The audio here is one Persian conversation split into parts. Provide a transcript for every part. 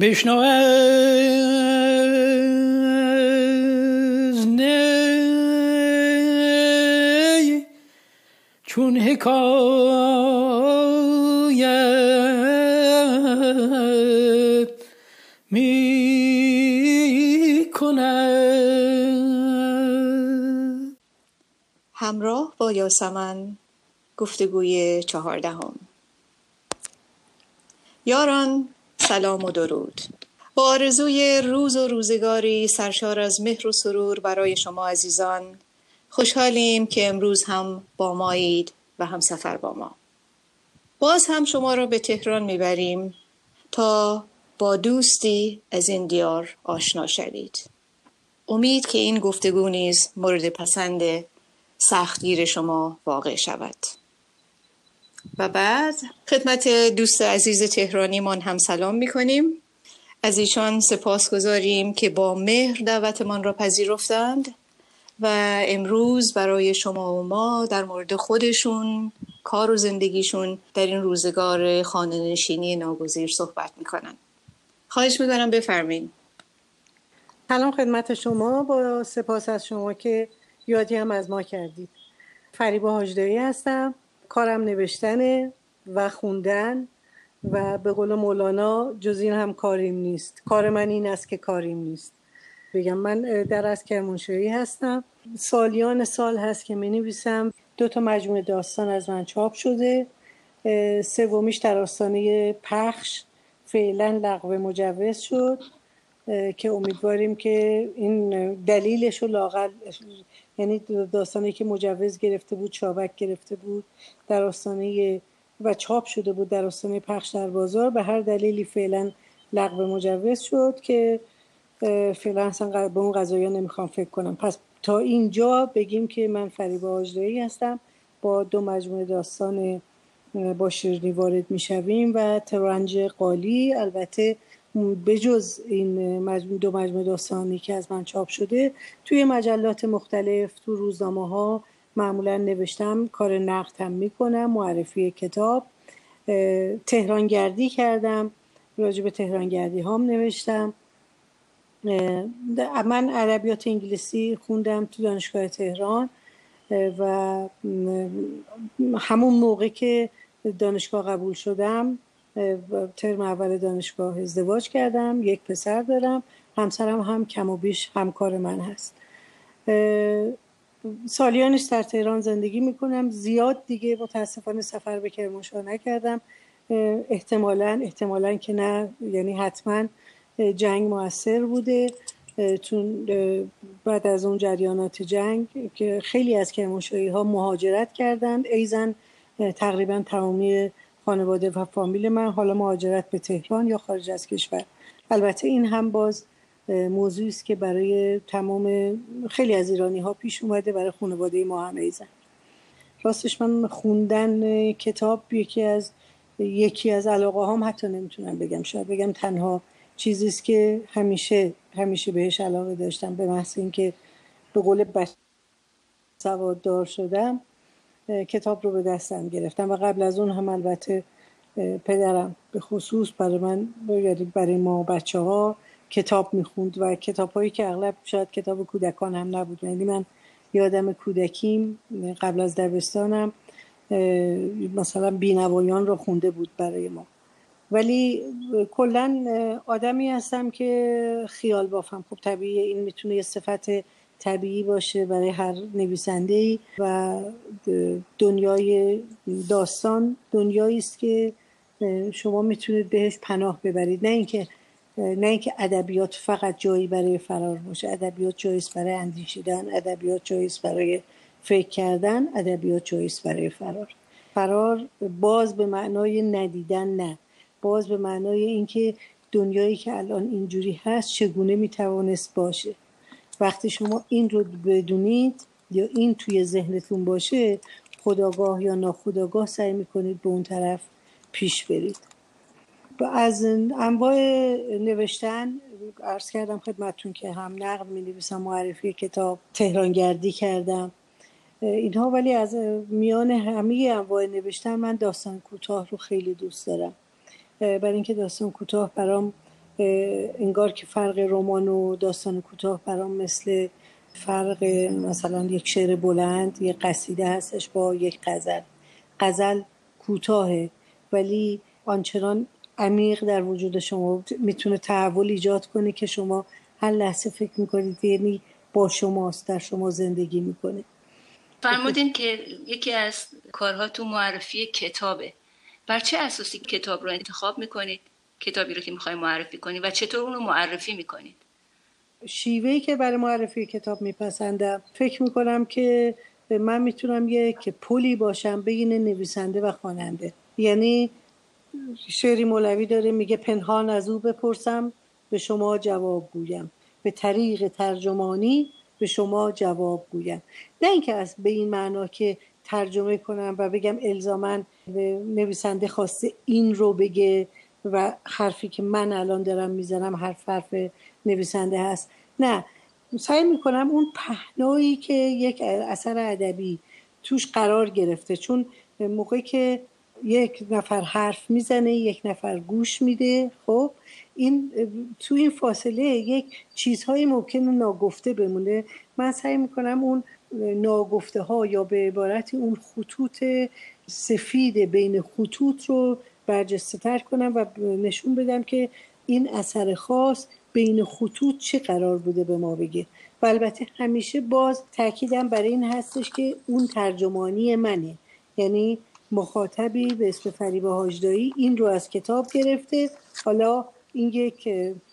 بشنو از نی چون حکایت می کند همراه با یاسمن گفتگوی چهاردهم. یاران سلام و درود. با آرزوی روز و روزگاری سرشار از مهر و سرور برای شما عزیزان خوشحالیم که امروز هم با مایید و هم سفر با ما. باز هم شما را به تهران می‌بریم تا با دوستی از این دیار آشنا شوید. امید که این گفتگو نیز مورد پسند سختگیر شما واقع شود. و بعد خدمت دوست عزیز تهرانیمان هم سلام می‌کنیم. از ایشان سپاس گذاریم که با مهر دعوتمان را پذیرفتند و امروز برای شما و ما در مورد خودشون کار و زندگیشون در این روزگار خانه نشینی ناگزیر صحبت می‌کنن. خواهش می‌کنم بفرمین سلام خدمت شما. با سپاس از شما که یادی هم از ما کردید. فریبا حاجدایی هستم. کارم نوشتنه و خوندن و به قول مولانا جز این هم کاریم نیست. کار من این است که کاریم نیست. بگم من در از کرمانشاهی هستم. سالیان سال هست که می نویسم دو تا مجموعه داستان از من چاپ شده. سومیش در آستانه پخش. فعلا لغو مجوز شد. که امیدواریم که این دلیلش و لاغل یعنی داستانی که مجوز گرفته بود چابک گرفته بود در آستانه و چاپ شده بود در آستانه پخش در بازار. به هر دلیلی فعلا لغو مجوز شد که فعلا اصلا به اون قضایی نمی‌خوام فکر کنم. پس تا اینجا بگیم که من فریبا آجدایی هستم. با دو مجموعه داستان با شیرنی وارد می‌شویم و ترنج قالی. البته بجز این مجموع دو مجموعه داستانی که از من چاپ شده توی مجلات مختلف تو روزنامه ها معمولا نوشتم کار نقد هم می‌کنم معرفی کتاب تهرانگردی کردم راجع به تهرانگردی هم نوشتم. من ادبیات انگلیسی خوندم تو دانشگاه تهران و همون موقع که دانشگاه قبول شدم ترم اول دانشگاه ازدواج کردم یک پسر دارم همسرم هم کم و بیش همکار من هست. سالیانش در تهران زندگی می‌کنم. زیاد دیگه متاسفانه سفر به کرمانشاه نکردم. احتمالا احتمالا که نه یعنی حتما جنگ موثر بوده. چون بعد از اون جریانات جنگ که خیلی از کرمانشاهی ها مهاجرت کردند. ایزن تقریبا تمامی خانواده و فامیل من حالا مهاجرت به تهران یا خارج از کشور. البته این هم باز موضوعی است که برای تمام خیلی از ایرانی ها پیش اومده برای خانواده ما هم ایزن. راستش من خوندن کتاب یکی از یکی از علاقه هم حتی نمی‌تونم بگم. شاید بگم تنها چیزی است که همیشه همیشه بهش علاقه داشتم به محض اینکه به قول بس سواددار شدم. کتاب رو به دستم گرفتم و قبل از اون هم البته پدرم به خصوص برای من یعنی برای ما بچه ها کتاب می‌خوند و کتاب هایی که اغلب شاید کتاب کودکان هم نبود. یعنی من یادم کودکیم قبل از دبستانم مثلا بینوایان رو خونده بود برای ما. ولی کلا آدمی هستم که خیال بافم. خب طبیعی این می‌تونه یه صفت طبیعی باشه برای هر نویسنده و دنیای داستان دنیایی است که شما می‌تونید بهش پناه ببرید. نه اینکه نه اینکه ادبیات فقط جایی برای فرار باشه. ادبیات جایی است برای اندیشیدن ادبیات جایی برای فکر کردن ادبیات جایی برای فرار. فرار باز به معنای ندیدن نه. باز به معنای اینکه دنیایی که الان اینجوری هست چگونه می‌توانست باشه؟ وقتی شما این رو بدونید یا این توی ذهنتون باشه خداگاه یا ناخداگاه سعی می‌کنید به اون طرف پیش برید. و از انواع نوشتن عرض کردم خدمتون که هم نقد می نویسم معرفی کتاب تهرانگردی کردم. اینها ولی از میان همه انواع نوشتن من داستان کوتاه رو خیلی دوست دارم. برای اینکه داستان کوتاه برام انگار که فرق رمان و داستان کوتاه برام مثل فرق مثلا یک شعر بلند یک قصیده هستش با یک غزل. غزل کوتاهه ولی آنچنان عمیق در وجود شما می‌تونه تحول ایجاد کنه که شما هر لحظه فکر می‌کنید یعنی با شماست در شما زندگی می‌کنه. فرمودین که یکی از کارها تو معرفی کتابه. بر چه اساسی کتاب رو انتخاب می‌کنید؟ کتابی رو که می‌خوای معرفی کنید و چطور اون رو معرفی می‌کنید؟ شیوهی که برای معرفی کتاب میپسندم. فکر می‌کنم که من می‌تونم یک پلی باشم بین نویسنده و خواننده. یعنی شعری مولوی داره میگه پنهان از او بپرسم به شما جواب گویم. به طریق ترجمانی به شما جواب گویم. نه اینکه از به این معنا که ترجمه کنم و بگم الزامن نویسنده خواسته این رو بگه و حرفی که من الان دارم می‌زنم حرف حرف نویسنده هست. نه سعی می‌کنم اون پهنایی که یک اثر ادبی توش قرار گرفته. چون موقعی که یک نفر حرف می‌زنه یک نفر گوش میده خب این تو این فاصله یک چیزهایی ممکنه ناگفته بمونه. من سعی می‌کنم اون ناگفته ها یا به عبارتی اون خطوط سفید بین خطوط رو برجسته تر کنم و نشون بدم که این اثر خاص بین خطوط چه قرار بوده به ما بگه. و البته همیشه باز تاکیدم برای این هستش که اون ترجمانی منه. یعنی مخاطبی به اسم فریبا هاجدایی این رو از کتاب گرفته. حالا این یک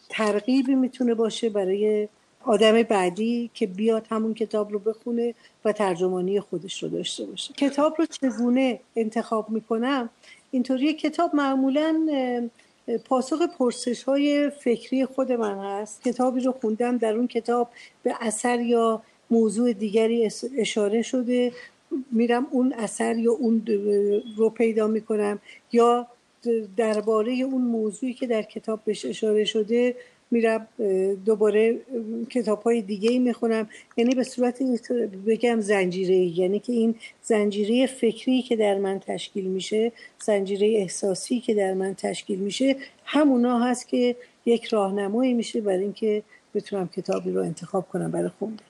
ترغیبی می‌تونه باشه برای آدم بعدی که بیاد همون کتاب رو بخونه و ترجمانی خودش رو داشته باشه. کتاب رو چگونه انتخاب می‌کنم؟ اینطوری کتاب معمولا پاسخ پرسش های فکری خود من هست. کتابی رو خوندم در اون کتاب به اثر یا موضوع دیگری اشاره شده. میرم اون اثر یا اون رو پیدا می‌کنم یا درباره اون موضوعی که در کتاب بهش اشاره شده میرم دوباره کتاب های دیگه ای می‌خونم. یعنی به صورت بگم زنجیره یعنی که این زنجیره فکری که در من تشکیل میشه زنجیره احساسی که در من تشکیل میشه همونا هست که یک راهنمایی میشه برای اینکه بتونم کتابی رو انتخاب کنم برای خونده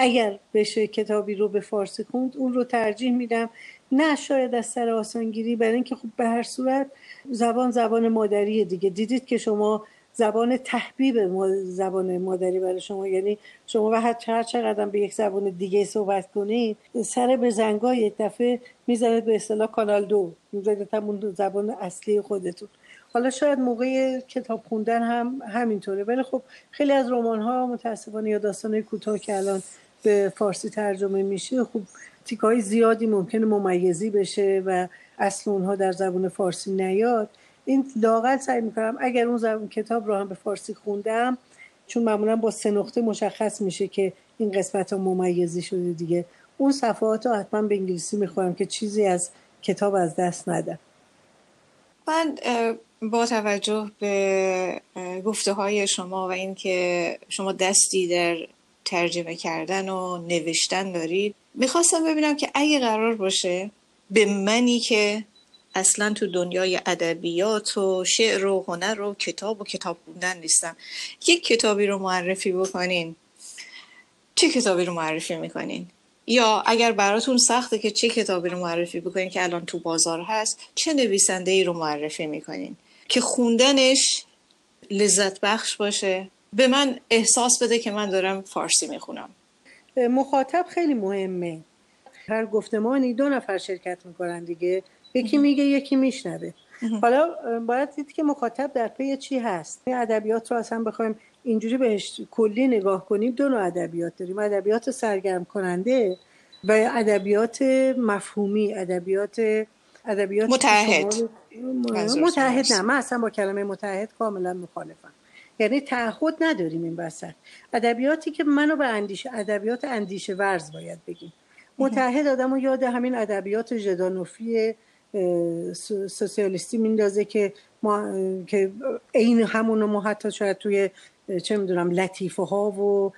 اگر بشه کتابی رو به فارسی خوند اون رو ترجیح میدم. نه شاید از سر آسانگیری برای اینکه خب به هر صورت زبان زبان مادری دیگه. دیدید که شما زبان تحبیب زبان مادری برای شما. یعنی شما و هر چقدر به یک زبان دیگه صحبت کنید سر به زنگا یک دفعه می‌زنید به اصطلاح کانال دو. می‌زنید همون زبان اصلی خودتون. حالا شاید موقع کتاب خوندن هم همینطوره. ولی خب خیلی از رمان ها متاسفانه یا داستان کوتاه که الان به فارسی ترجمه میشه خب تیکای زیادی ممکنه ممیزی بشه و اصل اونها در زبان فارسی نیاد. این لاقل سعی می‌کنم اگر اون زبان کتاب رو هم به فارسی خوندم چون معمولا با سه نقطه مشخص میشه که این قسمت ها ممیزی شده دیگه. اون صفحات رو حتما به انگلیسی می‌خورم که چیزی از کتاب از دست ندم من با توجه به گفته های شما و اینکه شما دستی در ترجمه کردن و نوشتن دارید می‌خواستم ببینم که اگه قرار باشه به منی که اصلا تو دنیای ادبیات و شعر و هنر و کتاب و کتاب خوندن نیستم. یک کتابی رو معرفی بکنین. چه کتابی رو معرفی می‌کنین؟ یا اگر براتون سخته که چه کتابی رو معرفی بکنین که الان تو بازار هست چه نویسنده ای رو معرفی می‌کنین؟ که خوندنش لذت بخش باشه. به من احساس بده که من دارم فارسی می‌خونم. مخاطب خیلی مهمه. هر گفتمانی دو نفر شرکت می‌کنن دیگه. یکی میگه یکی میشنوه. حالا باید دید که مخاطب در پی چی هست؟ ادبیات رو اصلا بخوایم اینجوری بهش کلی نگاه کنیم. دو نوع ادبیات داریم. ادبیات سرگرم کننده و ادبیات مفهومی. ادبیات ادبیات متحد. متحد نه. من اصلا با کلمه متحد کاملا مخالفم. یعنی تعهد نداریم این وسط. ادبیاتی که منو به اندیشه ادبیات اندیشه ورز باید بگیم. متحد آدم و یاد همین ادبیات ژدانوفی سوسیالیستی میندازه که ما که عین همون ما حتی شاید توی چه می‌دونم لطیفه ها و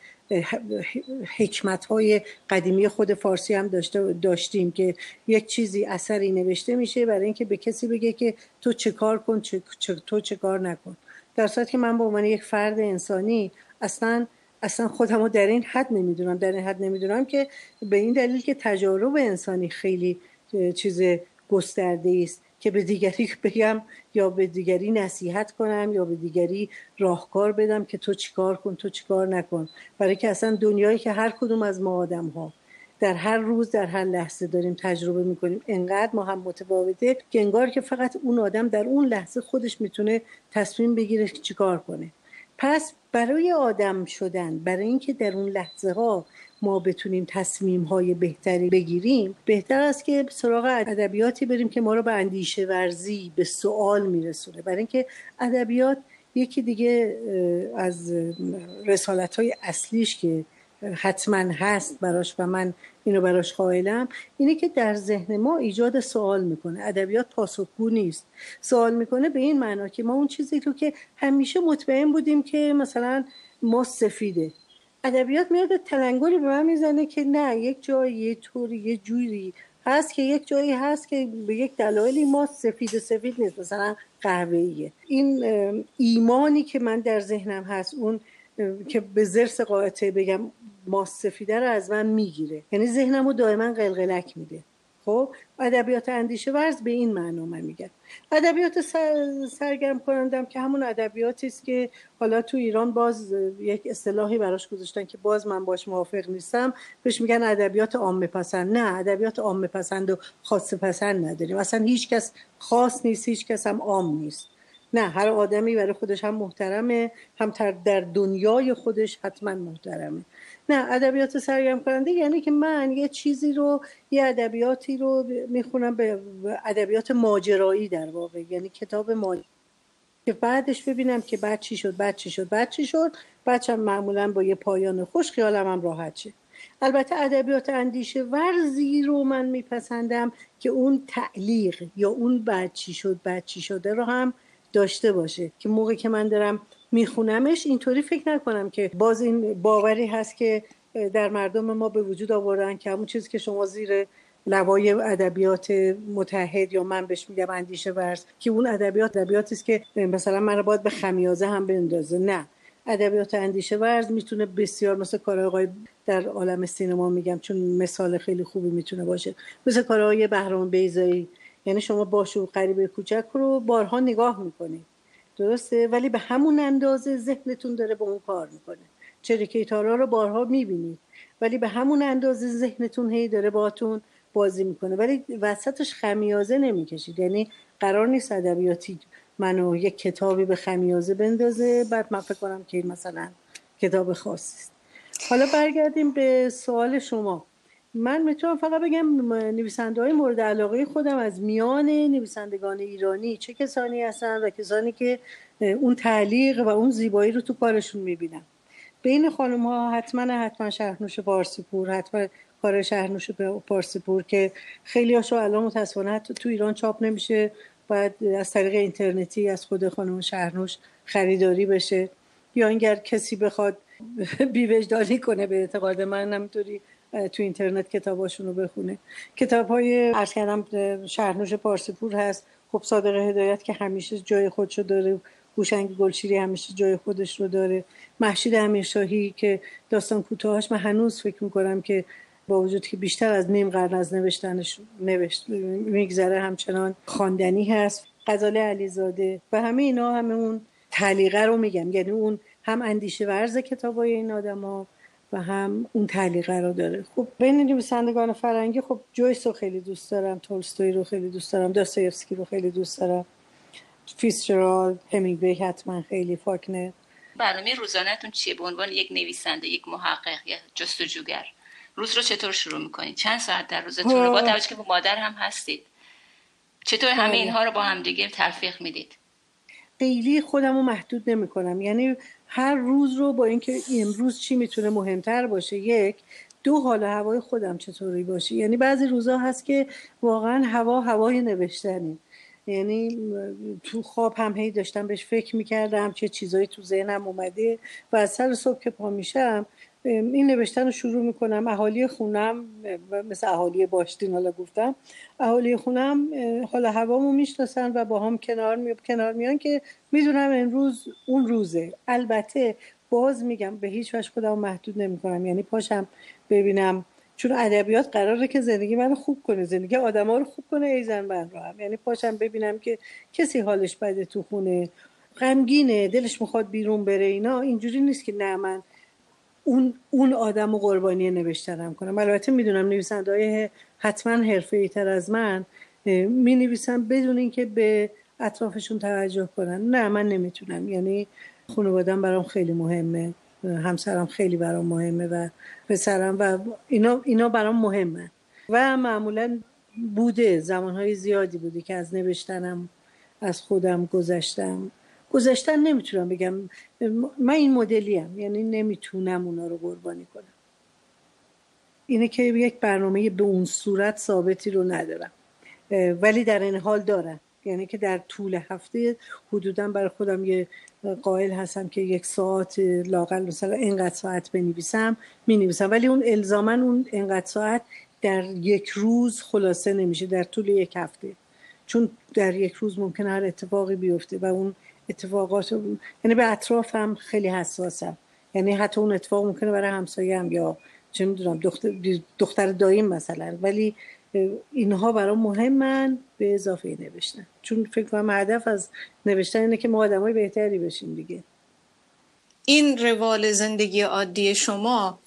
حکمت های قدیمی خود فارسی هم داشته داشتیم که یک چیزی اثری نوشته میشه برای اینکه به کسی بگه که تو چه کار کن چه، تو چه کار نکن. در صورتی که من به عنوان یک فرد انسانی اصلا اصلا خودم رو در این حد نمی‌دونم. در این حد نمی‌دونم که به این دلیل که تجارب انسانی خیلی چیز گسترده است که به دیگری بگم یا به دیگری نصیحت کنم یا به دیگری راهکار بدم که تو چیکار کن تو چیکار نکن. برای که اصلا دنیایی که هر کدوم از ما آدم ها در هر روز در هر لحظه داریم تجربه می‌کنیم انقدر ما هم متفاوته که انگار که فقط اون آدم در اون لحظه خودش می‌تونه تصمیم بگیره که چیکار کنه. پس برای آدم شدن برای اینکه در اون لحظه ها ما بتونیم تصمیم های بهتری بگیریم بهتر است که سراغ ادبیاتی بریم که ما رو به اندیشه ورزی به سوال میرسونه. برای اینکه ادبیات یکی دیگه از رسالت های اصلیش که حتما هست براش و من اینو براش قائلم اینه که در ذهن ما ایجاد سوال می‌کنه. ادبیات پاسخگو نیست. سوال می‌کنه به این معنا که ما اون چیزی رو که همیشه مطمئن بودیم که مثلا ما سفیده ادبیات میاد تلنگری به من می‌زنه که نه یک جایی یه طوری یه جوری. هست که یک جایی هست که به یک دلایلی ما سفید سفید نیست. مثلا قهوه‌ایه. این ایمانی که من در ذهنم هست اون که به زرس قاعده بگم ماست سفیده رو از من می‌گیره. یعنی ذهنم رو دائما قلقلک میده. خب ادبیات اندیشه ورز به این معنا من میگم. ادبیات سرگرم کنندم که همون ادبیاتی است که حالا تو ایران باز یک اصطلاحی براش گذاشتن که باز من باش موافق نیستم. بهش میگن ادبیات عامه پسند نه ادبیات عامه پسند و خاص پسند نداریم. اصلا هیچ کس خاص نیست هیچ کس هم عام نیست. نه هر آدمی برای خودش هم محترمه هم در دنیای خودش حتما محترمه. نه ادبیات سرگرم کننده یعنی که من یه چیزی رو یه ادبیاتی رو می‌خونم به ادبیات ماجرایی در واقع یعنی کتاب ماجرایی. که بعدش ببینم که بعد چی شد بعد چی شد بعد چی شد بعد معمولا با یه پایان خوش خیالم هم راحت شه. البته ادبیات اندیشه ورزی رو من میپسندم که اون تعلیق یا اون بعد چی شد بعد چی شده رو هم داشته باشه. که موقعی که من دارم میخونمش. اینطوری فکر نکنم که باز این باوری هست که در مردم ما به وجود آوردن که همون چیزی که شما زیر لوای ادبیات متحد یا من بهش میگم اندیشه ورز که اون ادبیات ادبیاتی است که مثلا من رو باید به خمیازه هم بندازه. نه. ادبیات اندیشه ورز می‌تونه بسیار مثل کارهای در عالم سینما میگم چون مثال خیلی خوبی می‌تونه باشه. مثل کارهای بهرام بیزایی یعنی شما باشو قریب کوچک رو بارها نگاه می‌کنید. درسته ولی به همون اندازه ذهنتون داره با اون کار می‌کنه. چریکیتارا رو بارها می‌بینید ولی به همون اندازه ذهنتون هی داره باتون بازی می‌کنه. ولی وسطش خمیازه نمی‌کشید. یعنی قرار نیست ادبیاتی منو یک کتابی به خمیازه بندازه بعد من فکر کنم که مثلا کتاب خاصی است. حالا برگردیم به سوال شما. من می‌تونم فقط بگم نویسنده های مورد علاقه خودم از میان نویسندگان ایرانی چه کسانی هستن و کسانی که اون تعلیق و اون زیبایی رو تو کارشون می‌بینم بین خانم ها حتما حتما شهرنوش پارسی پور حتما کار شهرنوش پارسی پور که خیلی هاشو الان متاسفانه حتی تو ایران چاپ نمیشه. باید از طریق اینترنتی از خود خانم شهرنوش خریداری بشه. یا اینگر کسی بخواد بیوجدانی کنه به اعتقاد من نمی‌تونی تو اینترنت کتاباشون رو بخونه. کتاب های عرض کردم شهرنوش پارسپور هست. خب صادق هدایت که همیشه جای خودشو داره. هوشنگ گلشیری همیشه جای خودش رو داره. محشید امیرشاهی که داستان کوتاهاش من هنوز فکر می‌کنم که با وجود که بیشتر از نیم قرن از نوشتنش نوشت میگذره همچنان خواندنی هست. غزاله علیزاده و همه اینا همه اون تعلیقه رو میگم. یعنی اون هم اندیشه ورز کتابای این آدما و هم اون تعلیقه رو داره. خب بین نویسندگان فرنگی خب جویس رو خیلی دوست دارم تولستوی رو خیلی دوست دارم داستایفسکی رو خیلی دوست دارم. فیسچرال همینگوی حتما خیلی فاکنر. برنامه روزانهتون چیه؟ به عنوان یک نویسنده یک محقق یا جستجوگر. روز رو چطور شروع می‌کنید؟ چند ساعت در روزتون رو با توجه که با مادر هم هستید. چطور همه بله. اینها رو با هم دیگه تلفیق می‌دید؟ خیلی خودم رو محدود نمی کنم یعنی هر روز رو با اینکه امروز چی می‌تونه مهمتر باشه یک دو حال هوای خودم چطوری باشه. یعنی بعضی روزا هست که واقعا هوا هوای نوشتنی. یعنی تو خواب هم هی داشتم بهش فکر می‌کردم چه چیزایی تو ذهنم اومده و از سر صبح که پا میشم این نوشتن رو شروع می‌کنم. اهالی خونم مثل اهالی باشتین حالا گفتم. اهالی خونم حالا هوامو می‌شناسن و با هم کنار, می... کنار میان که می‌دونم امروز اون روزه. البته باز میگم به هیچ وجه خودم محدود نمی‌کنم. یعنی پاشم ببینم. چون ادبیات قراره که زندگی منو خوب کنه. زندگی آدما رو خوب کنه ایزن من رو هم یعنی پاشم ببینم که کسی حالش بده تو خونه. غمگینه دلش می‌خواد بیرون بره اینا. اینجوری نیست که نه من اون اون آدم و قربانی نوشتنم کنم. البته می‌دونم نویسنده های حتما حرفه ای تر از من می نویسم بدون اینکه به اطرافشون توجه کنن. نه من نمی‌تونم. یعنی خانوادم برام خیلی مهمه همسرم خیلی برام مهمه و پسرم و اینا, اینا برام مهمه. و معمولا بوده زمانهای زیادی بوده که از نوشتنم از خودم گذشتم. گذشتن نمی‌تونم بگم. من این مدلیم یعنی نمی‌تونم اونا رو قربانی کنم. اینه که یک برنامه به اون صورت ثابتی رو ندارم. ولی در این حال دارم. یعنی که در طول هفته حدودا برای خودم یه قائل هستم که یک ساعت لاقل مثلا اینقدر ساعت بنویسم می نویسم ولی اون الزاما اون اینقدر ساعت در یک روز خلاصه نمیشه در طول یک هفته. چون در یک روز ممکن هر اتفاقی بیفته و اون اتفاقات یعنی به اطرافم خیلی حساسم. یعنی حتی اون اتفاق ممکنه برای همسایه‌ام یا چه می‌دونم دختر, دختر دایم مثلا. ولی اینها برای مهمن به اضافه نوشتن. چون فکر کنم هدف از نوشتن اینه که ما آدمای بهتری بشیم دیگه. این روال زندگی عادی شما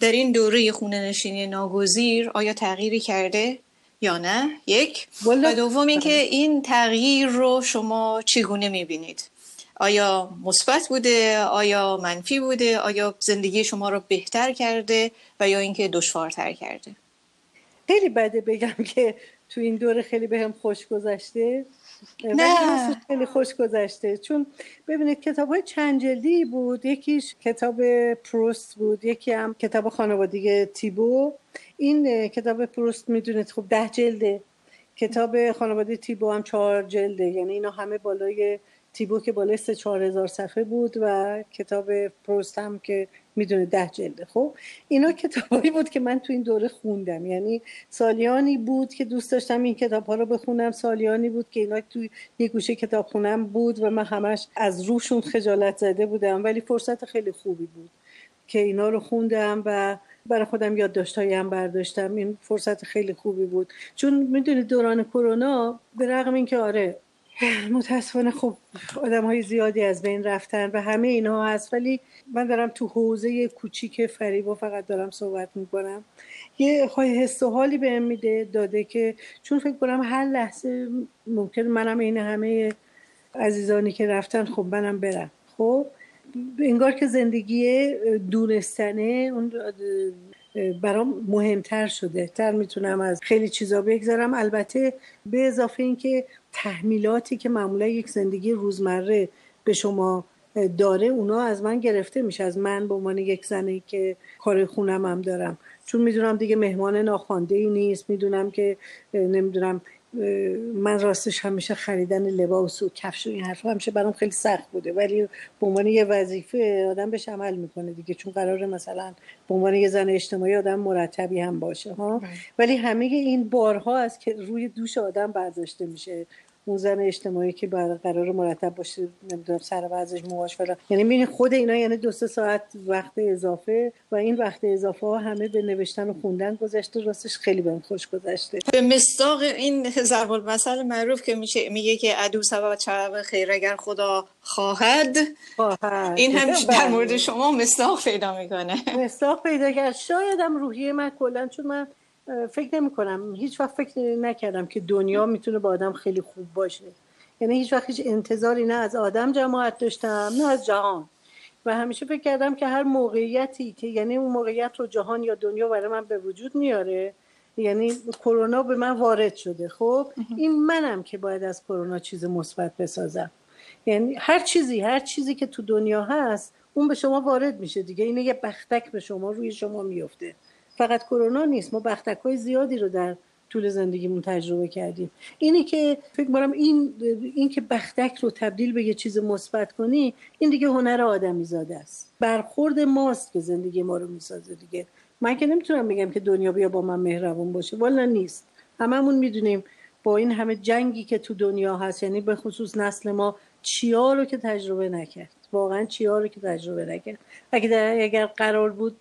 در این دوره خونه نشینی ناگزیر آیا تغییری کرده؟ یا نه؟ یک. و دوم اینکه این تغییر رو شما چگونه می‌بینید؟ آیا مثبت بوده؟ آیا منفی بوده؟ آیا زندگی شما رو بهتر کرده؟ و یا اینکه دشوارتر کرده؟ خیلی بده بگم که تو این دوره خیلی بهم به خوش گذشته. نه. خیلی خوش گذشته. چون ببینید کتاب های چند جلدی بود. یکیش کتاب پروست بود. یکی هم کتاب خانوادگی تیبو. این کتاب پروست می‌دونید خب ده جلده. کتاب خانواده تیبو هم چهار جلده. یعنی اینا همه بالای تیبو که بالای سه چهار هزار صفحه بود و کتاب پروست هم که می‌دونه ده جلده خب اینا کتابایی بود که من تو این دوره خوندم. یعنی سالیانی بود که دوست داشتم این کتاب ها رو بخونم. سالیانی بود که اینا تو یه گوشه کتاب خونم بود و من همش از روشون خجالت زده بودم. ولی فرصت خیلی خوبی بود که اینا رو خوندم و برای خودم یادداشتایی هم برداشتم. این فرصت خیلی خوبی بود. چون می‌دونید دوران کرونا به رغم اینکه آره متاسفانه خب آدم های زیادی از بین رفتن و همه اینها هست. ولی من دارم تو حوزه کوچیک فریبا فقط دارم صحبت می‌کنم. یه های حس و حالی بهم میده داده که چون فکر کنم هر لحظه ممکن منم این همه عزیزانی که رفتن خب منم برم. خب انگار که زندگی دونستنه اون برام مهمتر شده. تر می‌تونم از خیلی چیزا بگذارم البته به اضافه اینکه تحمیلاتی که معمولا یک زندگی روزمره به شما داره اونا از من گرفته میشه. از من به عنوان یک زنی که کار خونم هم دارم. چون می‌دونم دیگه مهمان ناخوانده ای نیست. می‌دونم که نمی‌دونم من راستش همیشه خریدن لباس و کفش و این حرفا همیشه برام خیلی سخت بوده. ولی به عنوان یه وظیفه آدم بهش عمل می‌کنه دیگه چون قراره مثلا به عنوان یه زن اجتماعی آدم مرتبی هم باشه ها؟ بله. ولی همه این بارها از که روی دوش آدم برداشته میشه. اون زن اجتماعی که بعد قرار مرتب باشه نمی‌دونم سر وضعش فلان. یعنی ببین خود اینا یعنی دو سه ساعت وقت اضافه و این وقت اضافه ها همه به نوشتن و خوندن گذشته راستش خیلی بهم خوش گذشته. به مستاق این ضرب المثل معروف که میشه میگه که عدو سبب چرب خیر اگر خدا خواهد, خواهد. این هم در بله. مورد شما مستاق پیدا می‌کنه. مستاق پیدا کرد. شایدم روحیه من کلا چون من فکر نمی کنم هیچ وقت فکر نکردم که دنیا می‌تونه با آدم خیلی خوب باشه. یعنی هیچ وقت هیچ انتظاری نه از آدم جماعت داشتم نه از جهان. و همیشه فکر کردم که هر موقعیتی که یعنی اون موقعیت رو جهان یا دنیا برای من به وجود میاره یعنی کرونا به من وارد شده. خب این منم که باید از کرونا چیز مثبت بسازم. یعنی هر چیزی هر چیزی که تو دنیا هست اون به شما وارد میشه دیگه. اینه یه بختک به شما روی شما میفته فقط کرونا نیست ما بختک های زیادی رو در طول زندگیمون تجربه کردیم. اینی که فکر کنم این این که بختک رو تبدیل به یه چیز مثبت کنی این دیگه هنر آدمی زاده است. برخورد ماست که زندگی ما رو می‌سازه دیگه. من که نمی‌تونم بگم که دنیا بیا با من مهربون باشه. والا نیست. هممون می‌دونیم با این همه جنگی که تو دنیا هست یعنی به خصوص نسل ما چیا رو که تجربه نکرد. واقعا چیا رو که تجربه نکرد. اگر, اگر قرار بود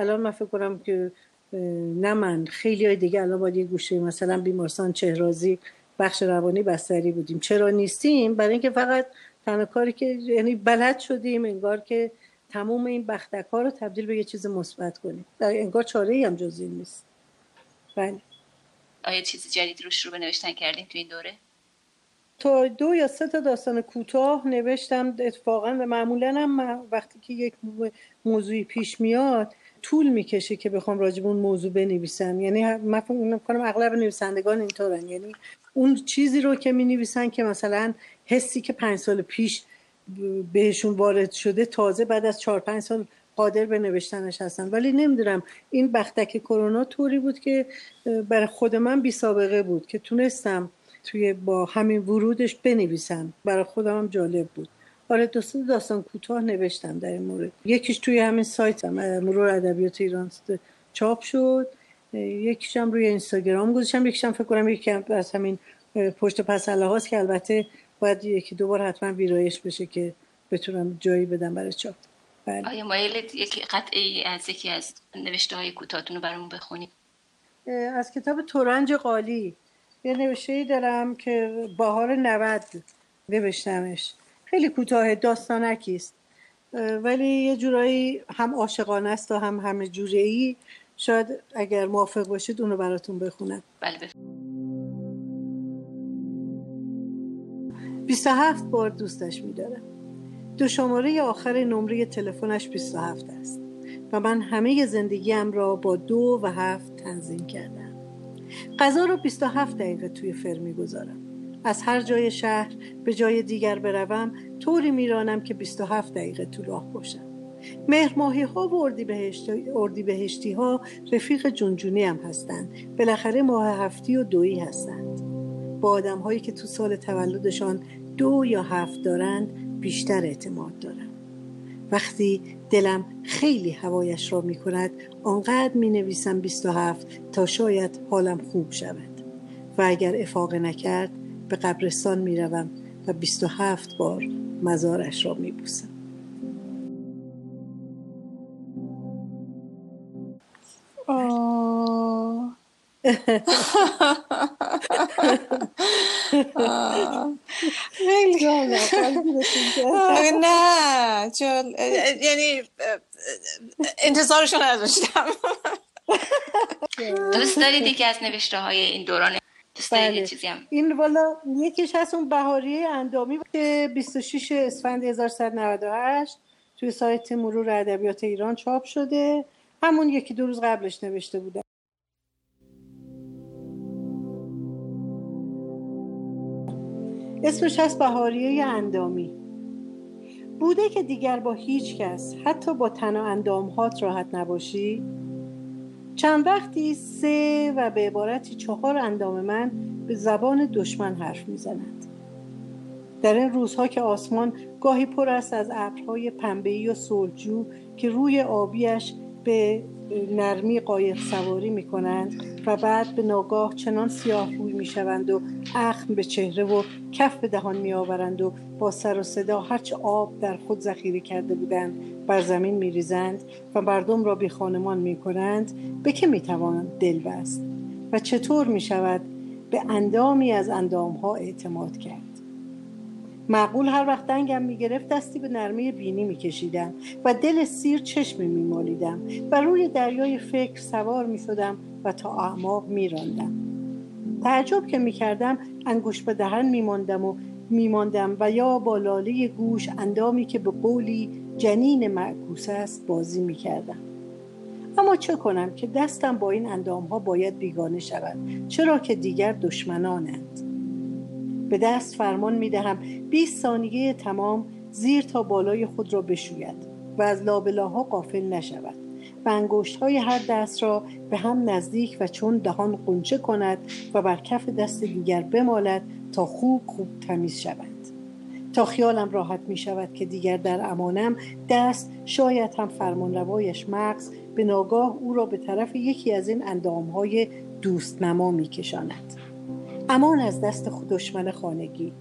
الان من فکر کنم که نه من خیلی های دیگه الان باید یه گوشه مثلا بیمارستان چهرازی بخش روانی بستری بودیم. چرا نیستیم؟ برای اینکه فقط تنها کاری که یعنی بلد شدیم انگار که تمام این بختک ها رو تبدیل به یه چیز مثبت کنیم. انگار چاره ای هم جز این نیست. بله. آیا چیز جدید رو شروع به نوشتن کردیم تو این دوره؟ تا دو یا سه تا داستان کوتاه نوشتم. اتفاقا و معمولا هم وقتی که یک موضوعی پیش میاد طول می‌کشه که بخوام راجب اون موضوع بنویسم. یعنی من فکر کنم اغلب نویسندگان اینطورن. یعنی اون چیزی رو که می نویسن که مثلا حسی که پنج سال پیش بهشون وارد شده تازه بعد از چهار پنج سال قادر به نوشتنش هستن. ولی نمی‌دونم این بختک کرونا طوری بود که برای خود من بی سابقه بود که تونستم توی با همین ورودش بنویسم. برای خودم هم جالب بود. آره دوست داستان کوتاه نوشتم در این مورد. یکیش توی همین سایت مرور ادبیات ایران چاپ شد. یکیش هم روی اینستاگرام گذاشتم. یکیش هم فکر کنم یکی از همین پشت پس هاست که البته باید یکی دوبار حتما ویرایش بشه که بتونم جایی بدم برای چاپ. بله. آیا مایلت یک قطعی از یکی از نوشته های کوتاهتون رو برامون بخونیم از کتاب تورنج قالی یه نوشته ای دارم که بهار 90 نوشتمش. خیلی کوتاه داستانکی است. ولی یه جورایی هم عاشقانه است و هم همه جوره ای شاید اگر موافق باشید اونو براتون بخونم. بله 27 بار دوستش میدارم دو شماره آخر نمره تلفنش 27 است. و من همه زندگیم را با دو و هفت تنظیم کردم. غذا رو 27 دقیقه توی فر می‌گذارم از هر جای شهر به جای دیگر بروم طوری میرانم که 27 دقیقه تو راه باشم. مهر ماهی ها و اردی بهشتی, ها رفیق جونجونی هم هستند. بالاخره ماه هفتی و دویی هستند. با آدم هایی که تو سال تولدشان دو یا هفت دارند بیشتر اعتماد دارم. وقتی دلم خیلی هوایش را می کند آنقدر می نویسم 27 تا شاید حالم خوب شود. و اگر افاقه نکرد به قبرستان می روم و 27 بار مزارش را می بوسم خیلی. نه چون یعنی انتظارشو نداشتم. دوست دارید یکی از نوشته های این دوران بله. چیزی هم. این والا یکیش هست اون بهاریه اندامی که 26 اسفند 1198 توی سایت مرور ادبیات ایران چاپ شده. همون یکی دو روز قبلش نوشته بودم اسمش هست بهاریه اندامی. بوده که دیگر با هیچ کس حتی با تن و اندامهات راحت نباشی. چند وقتی سه و به عبارتی چهار اندام من به زبان دشمن حرف می‌زنند. در این روزها که آسمان گاهی پر است از ابرهای پنبه‌ای و سلجو که روی آبیش به نرمی قایق سواری می کنند و بعد به ناگاه چنان سیاه روی می شوند و اخم به چهره و کف به دهان می آورند و با سر و صدا هرچه آب در خود ذخیره کرده بودند بر زمین می ریزند و مردم را بی خانمان می کنند به که می توانند دل بست؟ و چطور می شود به اندامی از اندامها اعتماد کرد؟ معقول هر وقت دنگم می‌گرفت دستی به نرمه بینی میکشیدم و دل سیر چشمی میمالیدم و روی دریای فکر سوار می‌شدم و تا اعماق میراندم. تعجب که می‌کردم انگوش به دهن میماندم و میماندم و یا با لاله گوش اندامی که به قولی جنین معکوس است بازی می‌کردم. اما چه کنم که دستم با این اندام ها باید بیگانه شود؟ چرا که دیگر دشمنانند. به دست فرمان می دهم 20 ثانیه تمام زیر تا بالای خود را بشوید و از لابلاها قافل نشود و انگشت های هر دست را به هم نزدیک و چون دهان قنچه کند و بر کف دست دیگر بمالد تا خوب خوب تمیز شود تا خیالم راحت می شود که دیگر در امانم دست شاید هم فرمانروایش مغز به ناگاه او را به طرف یکی از این اندامهای دوست نما می کشاند. امان از دست دشمن خانگی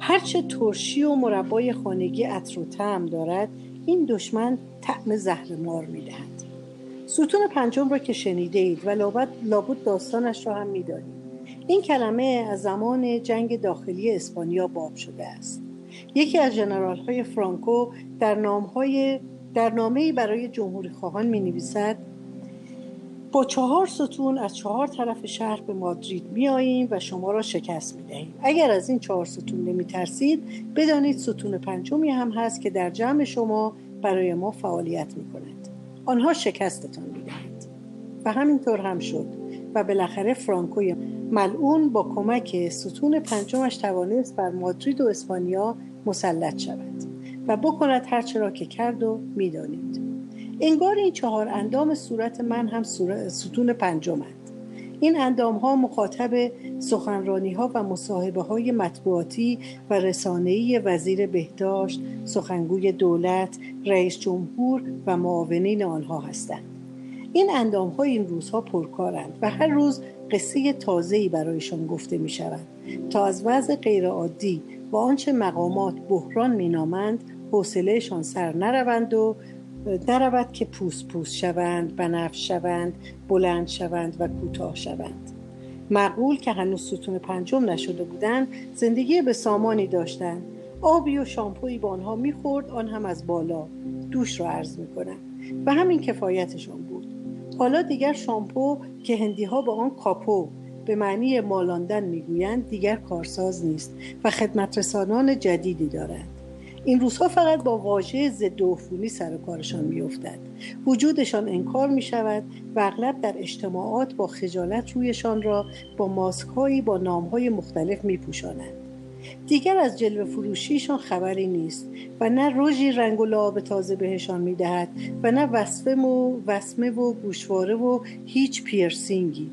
هرچه ترشی و مربای خانگی عطر و طعم دارد این دشمن طعم زهر مار می دهد. ستون پنجم را که شنیده اید و لابد داستانش را هم می دانید. این کلمه از زمان جنگ داخلی اسپانیا باب شده است یکی از جنرال های فرانکو در نام های در نامه برای جمهوری خواهان می نویسد با چهار ستون از چهار طرف شهر به مادرید می آییم و شما را شکست می دهیم. اگر از این چهار ستون نمی ترسید بدانید ستون پنجمی هم هست که در جمع شما برای ما فعالیت می کند. آنها شکستتان می دهند. و همینطور هم شد و بالاخره فرانکوی ملعون با کمک ستون پنجمش توانست بر مادرید و اسپانیا مسلط شود و بکند هرچه را که کرد و می‌دانید انگار این چهار اندام صورت من هم ستون پنجمند این اندام ها مخاطب سخنرانی ها و مصاحبه های مطبوعاتی و رسانه‌ای وزیر بهداشت، سخنگوی دولت، رئیس جمهور و معاونین آنها هستند. این اندام ها این روزها پرکارند و هر روز قصه تازه‌ای برایشان گفته می شود تا از وضع غیرعادی و آنچه مقامات بحران مینامند حوصلهشان سر نروند و نرود که پوست پوست شوند بنفش شوند بلند شوند و کوتاه شوند. معقول که هنوز ستون پنجم نشده بودند زندگی به سامانی داشتند. آبی و شامپویی با آنها می‌خورد آن هم از بالا. دوش را عرض می‌کنم. و همین کفایتشان بود. حالا دیگر شامپو که هندی ها به آن کاپو به معنی مالاندن می‌گویند دیگر کارساز نیست و خدمت رسانان جدیدی دارند. این روزها فقط با واژه ضد عفونی سر کارشان میافتد. وجودشان انکار می شود و اغلب در اجتماعات با خجالت رویشان را با ماسکهایی با نامهای مختلف می پوشانند. دیگر از جلوه فروشیشان خبری نیست و نه روژی رنگ و لعاب تازه بهشان می‌دهد و نه وصفه و وسمه و گوشواره و هیچ پیرسینگی.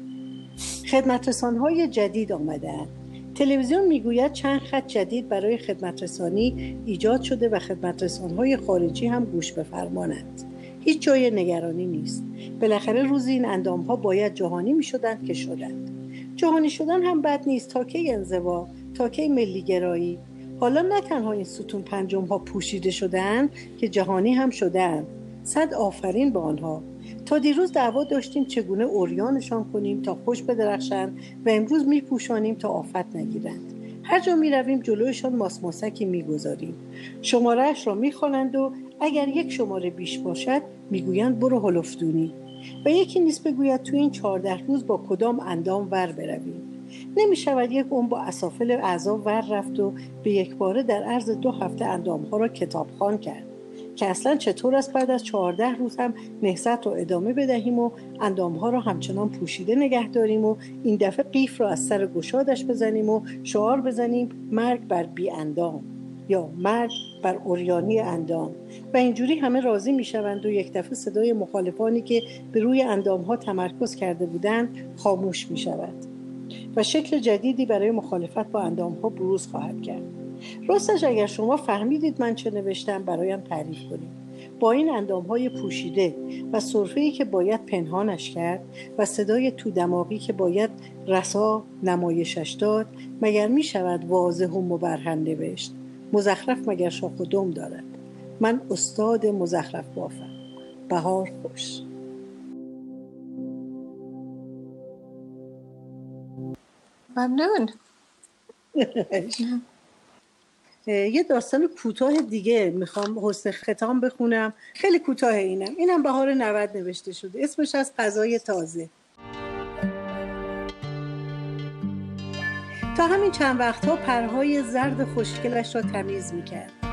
خدمت های جدید آمدهاند. تلویزیون می‌گوید چند خط جدید برای خدمترسانی ایجاد شده و خدمت های خارجی هم گوش بفرمانند. هیچ جای نگرانی نیست. بالاخره روزی این اندام ها باید جهانی می شدند که شدند. جهانی شدن هم بد نیست تا که انزوا تا کی ملی گرایی حالا نه تنها این ستون پنجم ها پوشیده شدن که جهانی هم شدن صد آفرین به آنها. تا دیروز دعوا داشتیم چگونه اوریانشان کنیم تا خوش بدرخشند و امروز میپوشانیم تا آفت نگیرند. هر جا می رویم جلویشان ماسماسکی می‌گذاریم. شمارهش را می‌خوانند و اگر یک شماره بیش باشد می‌گویند برو هلفدونی و یکی نیست بگوید تو این چهارده روز با کدام اندام ور برویم. نمی شود یک اون با اسافل اعضا ور رفت و به یک باره در عرض دو هفته اندام ها را کتابخوان کرد. که اصلا چطور است بعد از چهارده روز هم نهزت رو ادامه بدهیم و اندام ها را همچنان پوشیده نگه داریم و این دفعه قیف را از سر گشادش بزنیم و شعار بزنیم مرگ بر بی اندام یا مرگ بر اوریانی اندام. و اینجوری همه راضی می شوند و یک دفعه صدای مخالفانی که به روی اندام ها تمرکز کرده بودند خاموش می شود و شکل جدیدی برای مخالفت با اندام ها بروز خواهد کرد. راستش اگر شما فهمیدید من چه نوشتم برایم تعریف کنید. با این اندام های پوشیده و صرفه که باید پنهانش کرد و صدای تو دماغی که باید رسا نمایشش داد مگر می شود واضح و مبرهن نوشت؟ مزخرف مگر شاخ و دم دارد؟ من استاد مزخرف بافم. بهار خوش. ممنون. یه داستان کوتاه دیگه می‌خوام حسن ختام بخونم. خیلی کوتاه اینم. اینم بهار 90 نوشته شده. اسمش از غذای تازه. تا همین چند وقتها پرهای زرد خوشگلش را تمیز می‌کرد.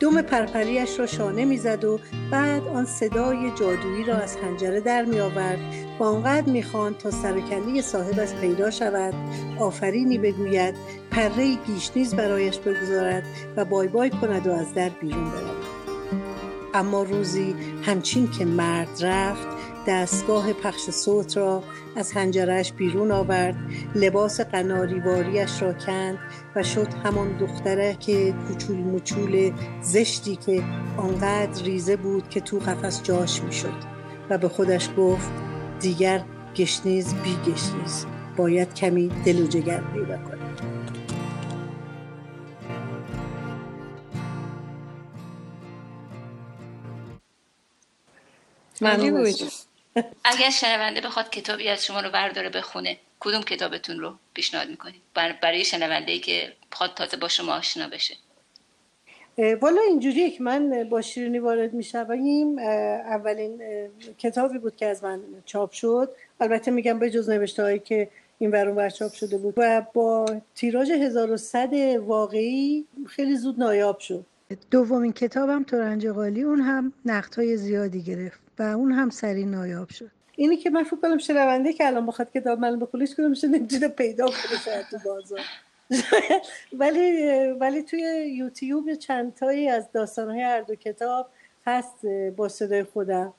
دم پرپریش را شانه می‌زد و بعد آن صدای جادویی را از حنجره در می آورد و آنقدر می‌خواند تا سرکلی صاحب از پیدا شود آفرینی بگوید پره گیشنیز برایش بگذارد و بای بای کند و از در بیرون برود. اما روزی همچین که مرد رفت دستگاه پخش صوت را از هنجرش بیرون آورد لباس قناریواریش را کند و شد همان دختره که کوچول مچول زشتی که آنقدر ریزه بود که تو قفس جاش می‌شد و به خودش گفت دیگر گشنیز بی گشنیز باید کمی دل و جگر پیدا کنم اگر شنونده بخواد کتابی از شما رو برداره بخونه کدوم کتابتون رو پیشنهاد می‌کنید؟ برای شنونده ای که بخواد تازه با شما آشنا بشه. والا اینجوریه که من با شیرینی وارد می‌شویم. اولین کتابی بود که از من چاپ شد. البته میگم به جز نوشته هایی که این ورون چاپ شده بود. و با تیراژ 1100 واقعی خیلی زود نایاب شد. دومین کتابم تورنج قالی اون هم های زیادی گرفت. و اون هم سری نایاب شد. اینی که من فکر کنم شنونده که الان بخواد کتاب من بخولیش کنم میشه نمی‌تونه پیدا کنه شاید تو بازار. ولی ولی توی یوتیوب چند تایی از داستانهای هر دو کتاب هست با صدای خودم.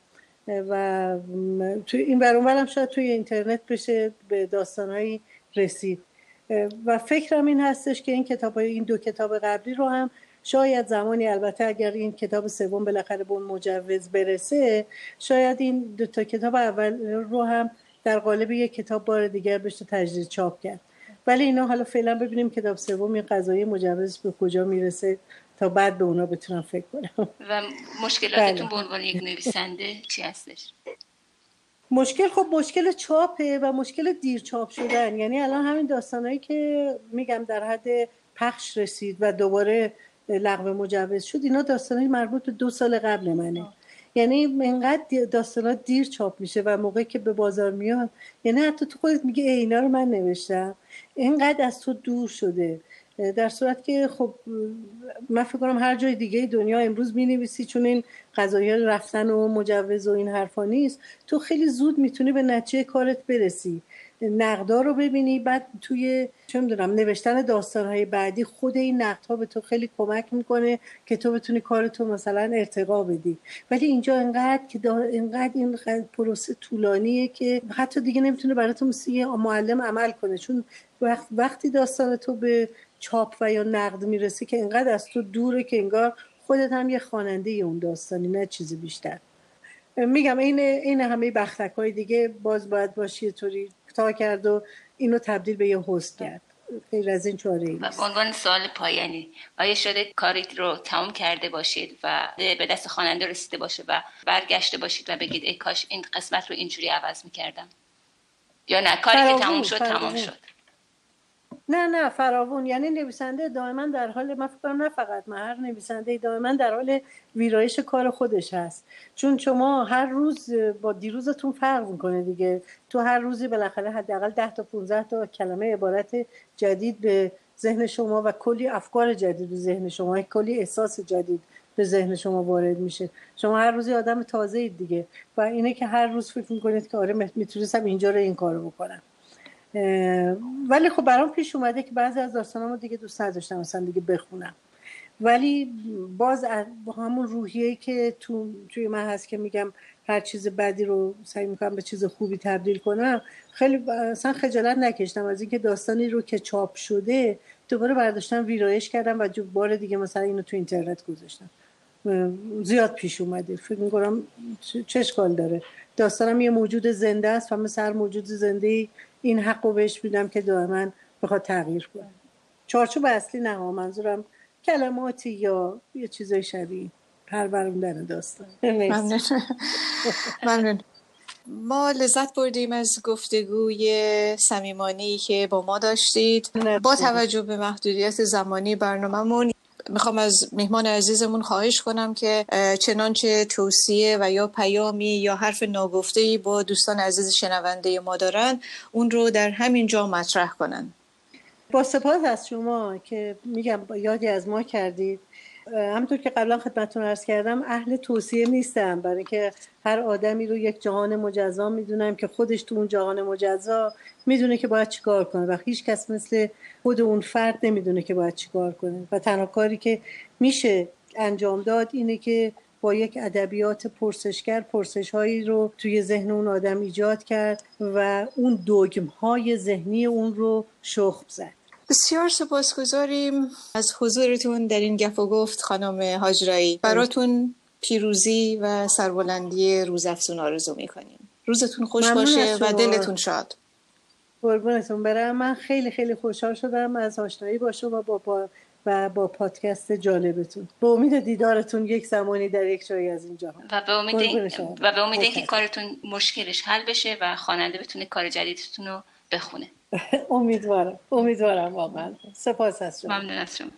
و توی این برون شاید توی اینترنت بشه به داستانهایی رسید. و فکرم این هستش که این کتاب این دو کتاب قبلی رو هم شاید زمانی البته اگر این کتاب سوم بالاخره به اون مجوز برسه شاید این دو تا کتاب اول رو هم در قالب یک کتاب بار دیگر بشه تجدید چاپ کرد. ولی اینا حالا فعلا ببینیم کتاب سوم این قضایی مجوز به کجا می‌رسه تا بعد به اونا بتونم فکر کنم. و مشکلاتتون به عنوان یک نویسنده چی هستش؟ مشکل خب مشکل چاپه و مشکل دیر چاپ شدن. یعنی الان همین داستانهایی که میگم در حد پخش رسید و دوباره لغو مجوز شد اینا داستانهای مربوط به دو سال قبل منه. یعنی انقدر داستانات دیر چاپ میشه و موقعی که به بازار میاد یعنی حتی تو خودت میگه اینا رو من نوشتم. اینقدر از تو دور شده. در صورت که خب من فکر کنم هر جای دیگه دنیا امروز می نویسی چون این قضایی رفتن و مجوز و این حرفا نیست. تو خیلی زود می‌تونی به نتیجه کارت برسی. نقدا رو ببینی. بعد توی چه می‌دونم نوشتن داستانهای بعدی خود این نقدها به تو خیلی کمک می‌کنه که تو بتونی کارتو مثلا ارتقا بدی. ولی اینجا انقدر که انقدر این پروسه طولانیه که حتی دیگه نمی‌تونه برای تو مثل معلم عمل کنه. چون وقتی داستان تو به چاپ و یا نقد می‌رسه که انقدر از تو دوره که انگار خودت هم یه خواننده اون داستانی نه چیزی بیشتر. میگم این این همه بختک های دیگه باز باید باشی یه طوری تا کرد و اینو تبدیل به یه هست کرد. غیر از این چاره ای و عنوان سوال پایانی آیا شده کاریت رو تمام کرده باشید و به دست خواننده رسیده باشه و برگشته باشید و بگید ای کاش این قسمت رو اینجوری عوض می‌کردم؟ یا نه کاری که تمام شد تمام شد. نه نه فراوون. یعنی نویسنده دائما در حال من فکر نه فقط من هر نویسنده دائما در حال ویرایش کار خودش هست. چون شما هر روز با دیروزتون فرق می‌کنه دیگه. تو هر روزی بالاخره حداقل 10 تا 15 تا کلمه عبارت جدید به ذهن شما و کلی افکار جدید به ذهن شما کلی احساس جدید به ذهن شما وارد میشه. شما هر روزی آدم تازه اید دیگه و اینه که هر روز فکر می‌کنید که آره می‌تونستم اینجا رو این کارو بکنم. ولی خب برام پیش اومده که بعضی از داستانامو دیگه دوست نداشتم مثلا دیگه بخونم. ولی باز با همون روحیه که تو توی من هست که میگم هر چیز بدی رو سعی می‌کنم به چیز خوبی تبدیل کنم خیلی اصلا خجالت نکشتم از اینکه داستانی رو که چاپ شده دوباره برداشتم ویرایش کردم و بار دیگه مثلا اینو تو اینترنت گذاشتم. زیاد پیش اومده. فکر می‌کنم چه اشکال داره. داستانم یه موجود زنده است و مثل هر موجود زنده این حق رو بهش میدم که دائما بخواد تغییر کنه. چارچوب اصلی نه منظورم کلماتی یا یه چیزای شبیه پروروندن داستان. ممنون. ما لذت بردیم از گفتگوی صمیمانی که با ما داشتید. با توجه به محدودیت زمانی برنامهمون می‌خوام از مهمان عزیزمون خواهش کنم که چنانچه توصیه و یا پیامی یا حرف ناگفته با دوستان عزیز شنونده ما دارن اون رو در همین جا مطرح کنن. با سپاس از شما که میگم یادی از ما کردید. همونطور که قبلا خدمتتون عرض کردم اهل توصیه نیستم برای که هر آدمی رو یک جهان مجزا می‌دونم که خودش تو اون جهان مجزا می‌دونه که باید چیکار کنه. و هیچ کس مثل خود اون فرد نمی‌دونه که باید چیکار کنه. و تنها کاری که میشه انجام داد اینه که با یک ادبیات پرسشگر پرسش هایی رو توی ذهن اون آدم ایجاد کرد و اون دوگم های ذهنی اون رو شخم زد. بسیار سپاسگزاریم از حضورتون در این گپ و گفت خانم هاجرایی براتون پیروزی و سربلندی روزافزون آرزو می‌کنیم. روزتون خوش باشه و دلتون شاد. قربونتون برم. من خیلی خیلی خوشحال شدم از آشنایی با شما با, با و با پادکست جالبتون. به امید دیدارتون یک زمانی در یک جایی از این جهان و به امید و به امید اینکه کارتون مشکلش حل بشه و خواننده بتونه کار جدیدتون رو بخونه. امیدوارم. امیدوارم واقعا. سپاس از شما. ممنون از شما.